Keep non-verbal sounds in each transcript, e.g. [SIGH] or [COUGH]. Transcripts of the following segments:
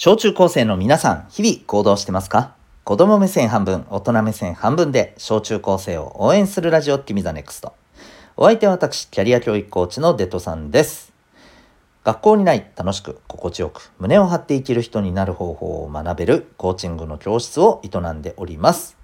小中高生の皆さん、日々行動してますか？子供目線半分、大人目線半分で小中高生を応援するラジオティミ the NEXT。お相手は私、キャリア教育コーチのデトさんです。学校にない楽しく心地よく胸を張って生きる人になる方法を学べるコーチングの教室を営んでおります。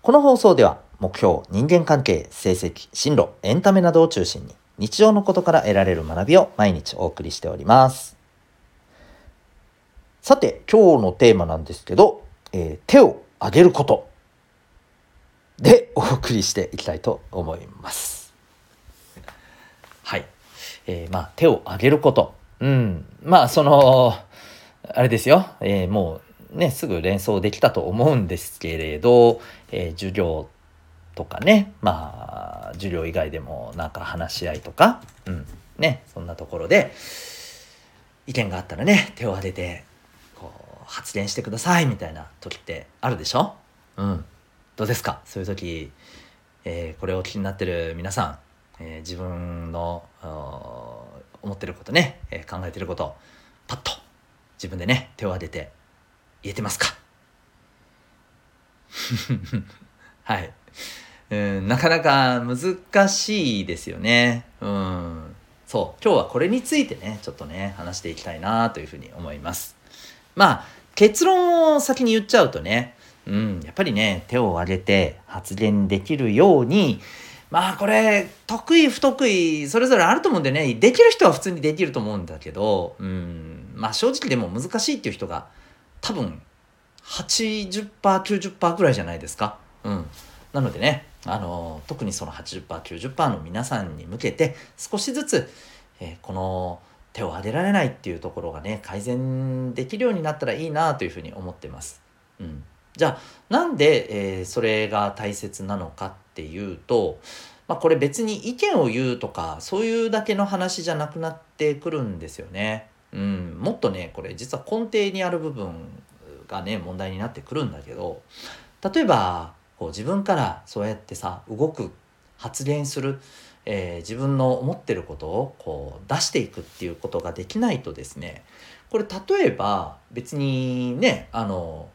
この放送では目標、人間関係、成績、進路、エンタメなどを中心に日常のことから得られる学びを毎日お送りしております。さて、今日のテーマなんですけど、えー、手を挙げることでお送りしていきたいと思います。はい。えー、まあ、手を挙げること。うん。まあ、その、あれですよ。えー、もうね、すぐ連想できたと思うんですけれど、え、授業とかね、まあ、授業以外でもなんか話し合いとか、うん、ね、そんなところで、意見があったらね、手を挙げて発言してくださいみたいな時ってあるでしょ？うん。どうですか？そういう時、えー、これを気になってる皆さん、えー、自分の思ってることね、えー、考えてることパッと自分でね手を挙げて言えてますか？[LAUGHS] はい、うん、なかなか難しいですよね。うん。そう。今日はこれについてねちょっとね話していきたいなというふうに思います。まあ結論を先に言っちゃうとね、うん、やっぱりね、手を挙げて発言できるように、まあこれ、得意不得意、それぞれあると思うんでね、できる人は普通にできると思うんだけど、うん、まあ正直でも難しいっていう人が多分80%、90%ぐらいじゃないですか。うん。なのでね、あの、特にその80%、90%の皆さんに向けて少しずつ、えー、この、手を挙げられないっていうところがね改善できるようになったらいいなというふうに思ってます。うん、じゃあなんで、えー、それが大切なのかっていうと、まあ、これ別に意見を言うとかそういうだけの話じゃなくなってくるんですよね。うん、もっとねこれ実は根底にある部分がね問題になってくるんだけど例えばこう自分からそうやってさ動く発言するえー、自分の思ってることをこう出していくっていうことができないとですねこれ例えば別にねあの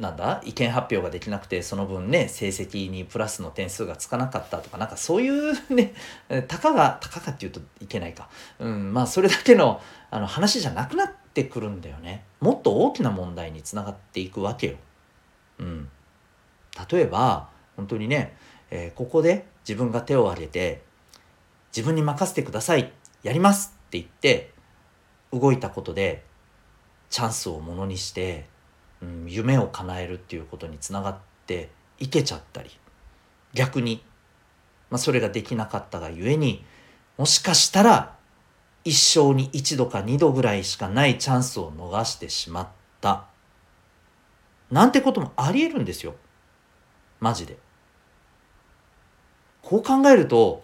なんだ意見発表ができなくてその分ね成績にプラスの点数がつかなかったとかなんかそういうね [LAUGHS] たかがたかがっていうといけないか、うん、まあそれだけのあの話じゃなくなってくるんだよね。もっと大きな問題につながっていくわけよ。うん、例えば本当にね、えー、ここで自分が手を挙げて自分に任せてくださいやりますって言って動いたことでチャンスをものにして、うん、夢を叶えるっていうことにつながっていけちゃったり逆に、まあ、それができなかったがゆえにもしかしたら一生に一度か二度ぐらいしかないチャンスを逃してしまったなんてこともありえるんですよマジで。こう考えると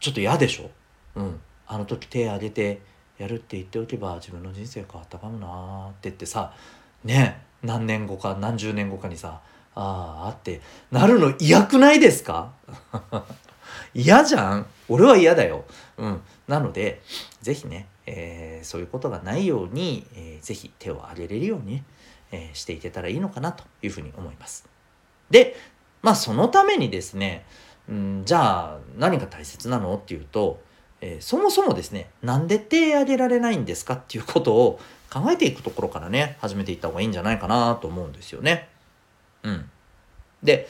ちょっと嫌でしょ？うんあの時手挙げてやるって言っておけば自分の人生変わったかもなって言ってさね何年後か何十年後かにさああってなるの嫌くないですか？[LAUGHS] 嫌じゃん俺は嫌だよ。うん。なので、是非ね、えー、そういうことがないように、えー、ぜひ手を挙げれるように、えー、していけたらいいのかなというふうに思います。で、まあそのためにですね、うん、じゃあ何が大切なの？っていうと、えー、そもそもですねなんで手挙げられないんですかっていうことを考えていくところからね始めていった方がいいんじゃないかなと思うんですよね。うん、で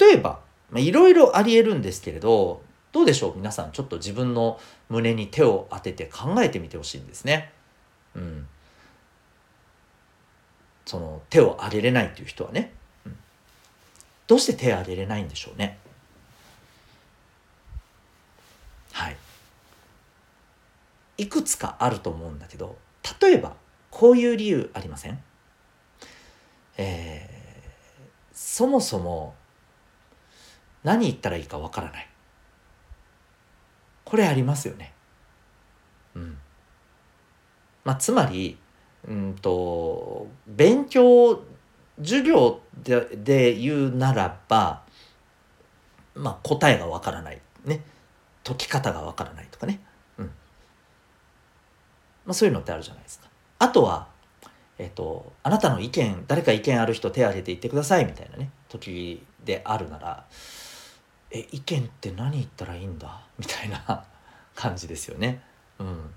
例えばいろいろありえるんですけれどどうでしょう？皆さんちょっと自分の胸に手を当てて考えてみてほしいんですね。うん、その手を挙げれないっていう人はね、うん、どうして手を挙げれないんでしょうね？はいいくつかあると思うんだけど例えばこういう理由ありません？えー、そもそも何言ったらいいかわからない。これありますよね。うん。まあつまりうんと勉強授業でで言うならばまあ答えがわからない。ね。解き方がわからないとかね、まあ、そういうのってあるじゃないですか。あとは、えっと、あなたの意見誰か意見ある人手挙げて言ってくださいみたいなね時であるならえ意見って何言ったらいいんだ？みたいな [LAUGHS] 感じですよね。うん、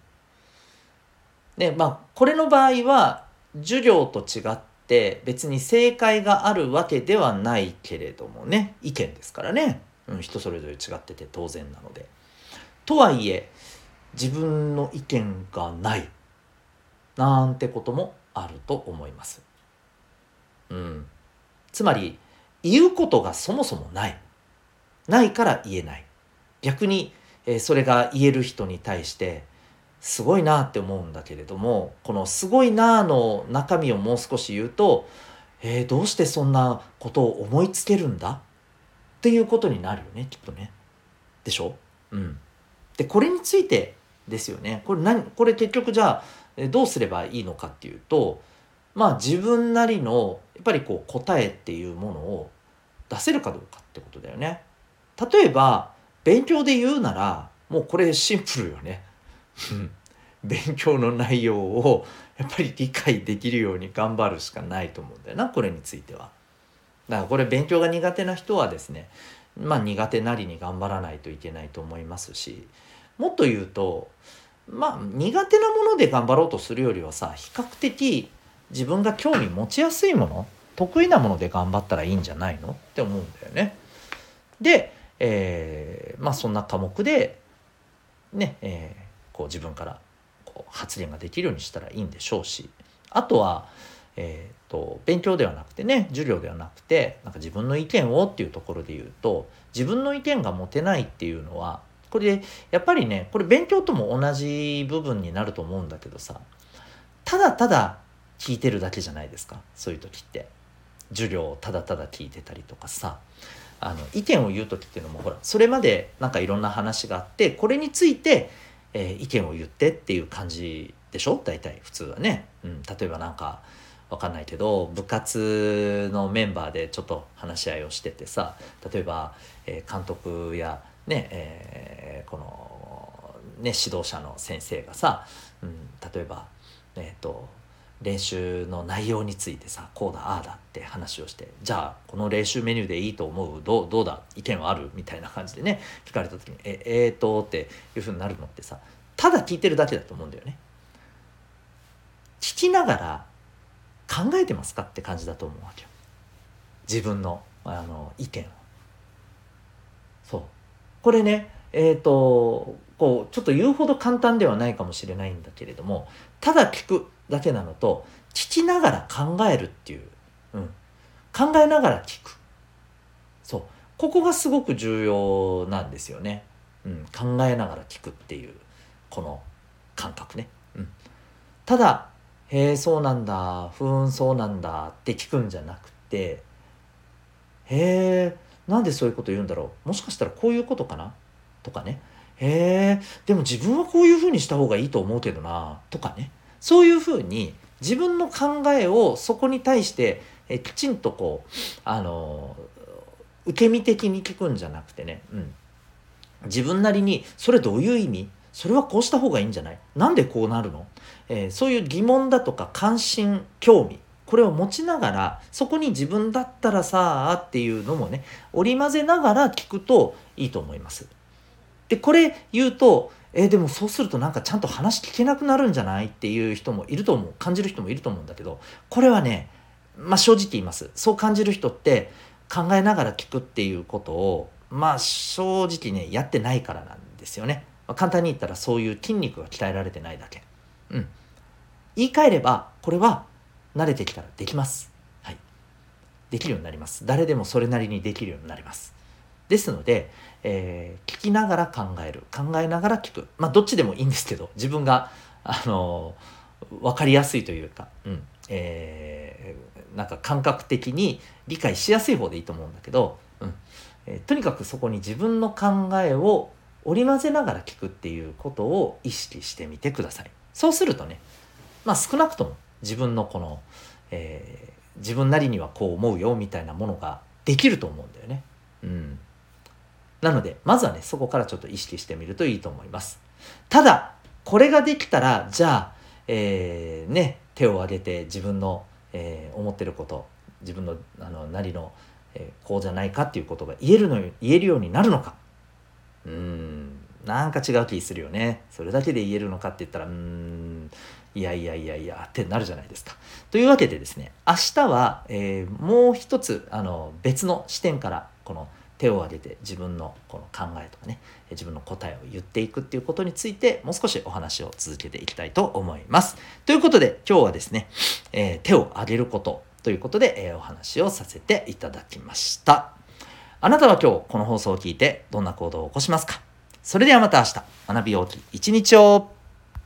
でまあこれの場合は授業と違って別に正解があるわけではないけれどもね意見ですからね、うん、人それぞれ違ってて当然なので。とはいえ自分の意見がないなんてこともあると思います。うん、つまり言うことがそもそもないないから言えない逆に、えー、それが言える人に対してすごいなって思うんだけれどもこの「すごいな」の中身をもう少し言うと「えー、どうしてそんなことを思いつけるんだ?」っていうことになるよねきっとね。でしょ？うん。でこれについてですよねこれ何これ結局じゃあどうすればいいのかっていうとまあ自分なりのやっぱりこう答えっていうものを出せるかどうかってことだよね。例えば勉強で言うならもうこれシンプルよね。勉強の内容をやっぱり理解できるように頑張るしかないと思うんだよなこれについては。だからこれ勉強が苦手な人はですねまあ苦手なりに頑張らないといけないと思いますしもっと言うとまあ苦手なもので頑張ろうとするよりはさ比較的自分が興味持ちやすいもの得意なもので頑張ったらいいんじゃないの？って思うんだよね。で、えー、まあそんな科目でね、えー、こう自分からこう発言ができるようにしたらいいんでしょうしあとは、えーと、勉強ではなくてね授業ではなくてなんか自分の意見をっていうところで言うと自分の意見が持てないっていうのはこれでやっぱりねこれ勉強とも同じ部分になると思うんだけどさただただ聞いてるだけじゃないですかそういう時って。授業をただただ聞いてたりとかさあの意見を言う時っていうのもほらそれまでなんかいろんな話があってこれについて、えー、意見を言ってっていう感じでしょ？大体普通はね。うん、例えばなんかわかんないけど部活のメンバーでちょっと話し合いをしててさ例えば、えー、監督やね、えー、この、ね、指導者の先生がさ、うん、例えばえっ、ー、と練習の内容についてさこうだああだって話をしてじゃあこの練習メニューでいいと思うどうどうだ意見はある？みたいな感じでね聞かれた時に「ええー、と」っていうふうになるのってさただ聞いてるだけだと思うんだよね。聞きながら考えてますかって感じだと思うわけよ。自分のあの意見を。そうこれねえっ、ー、とこうちょっと言うほど簡単ではないかもしれないんだけれどもただ聞くだけなのと聞きながら考えるっていう、うん、考えながら聞く。そう。ここがすごく重要なんですよね、うん、考えながら聞くっていうこの感覚ね、うん、ただ「へえそうなんだふーんそうなんだ」って聞くんじゃなくて「へえなんでそういうこと言うんだろう。もしかしたらこういうことかな?」とかね「へえでも自分はこういうふうにした方がいいと思うけどな」とかね。そういうふうに自分の考えをそこに対してえきちんとこうあの受け身的に聞くんじゃなくてね、うん、自分なりにそれどういう意味？それはこうした方がいいんじゃない？なんでこうなるの、えー、そういう疑問だとか関心興味これを持ちながらそこに自分だったらさあっていうのもね織り交ぜながら聞くといいと思います。でこれ言うとえー、でもそうするとなんかちゃんと話聞けなくなるんじゃないっていう人もいると思う。感じる人もいると思うんだけどこれはねまあ正直言います。そう感じる人って考えながら聞くっていうことをまあ正直ねやってないからなんですよね、まあ、簡単に言ったらそういう筋肉が鍛えられてないだけ。うん。言い換えればこれは慣れてきたらできます。はい。できるようになります。誰でもそれなりにできるようになります。ですのでえー、聞きながら考える。考えながら聞く。まあどっちでもいいんですけど自分があの分かりやすいというか、うん。えー、なんか感覚的に理解しやすい方でいいと思うんだけど、うん。えー、とにかくそこに自分の考えを織り交ぜながら聞くっていうことを意識してみてください。そうするとね、まあ、少なくとも自分のこの、えー、自分なりにはこう思うよみたいなものができると思うんだよね。うん。なので、まずはね、そこからちょっと意識してみるといいと思います。ただ、これができたら、じゃあ、えー、ね手を挙げて自分の、えー、思ってること自分のあのなりの、えー、こうじゃないかっていうことが言えるの言えるようになるのか。うん。なんか違う気するよね。それだけで言えるのかって言ったらうん。いやいやいやいやってなるじゃないですか。というわけでですね明日は、えー、もう一つあの別の視点からこの手を挙げて自分のこの考えとかね自分の答えを言っていくっていうことについてもう少しお話を続けていきたいと思います。ということで今日はですね、えー、手を挙げることということで、えー、お話をさせていただきました。あなたは今日この放送を聞いてどんな行動を起こしますか？それではまた明日学び大きい一日を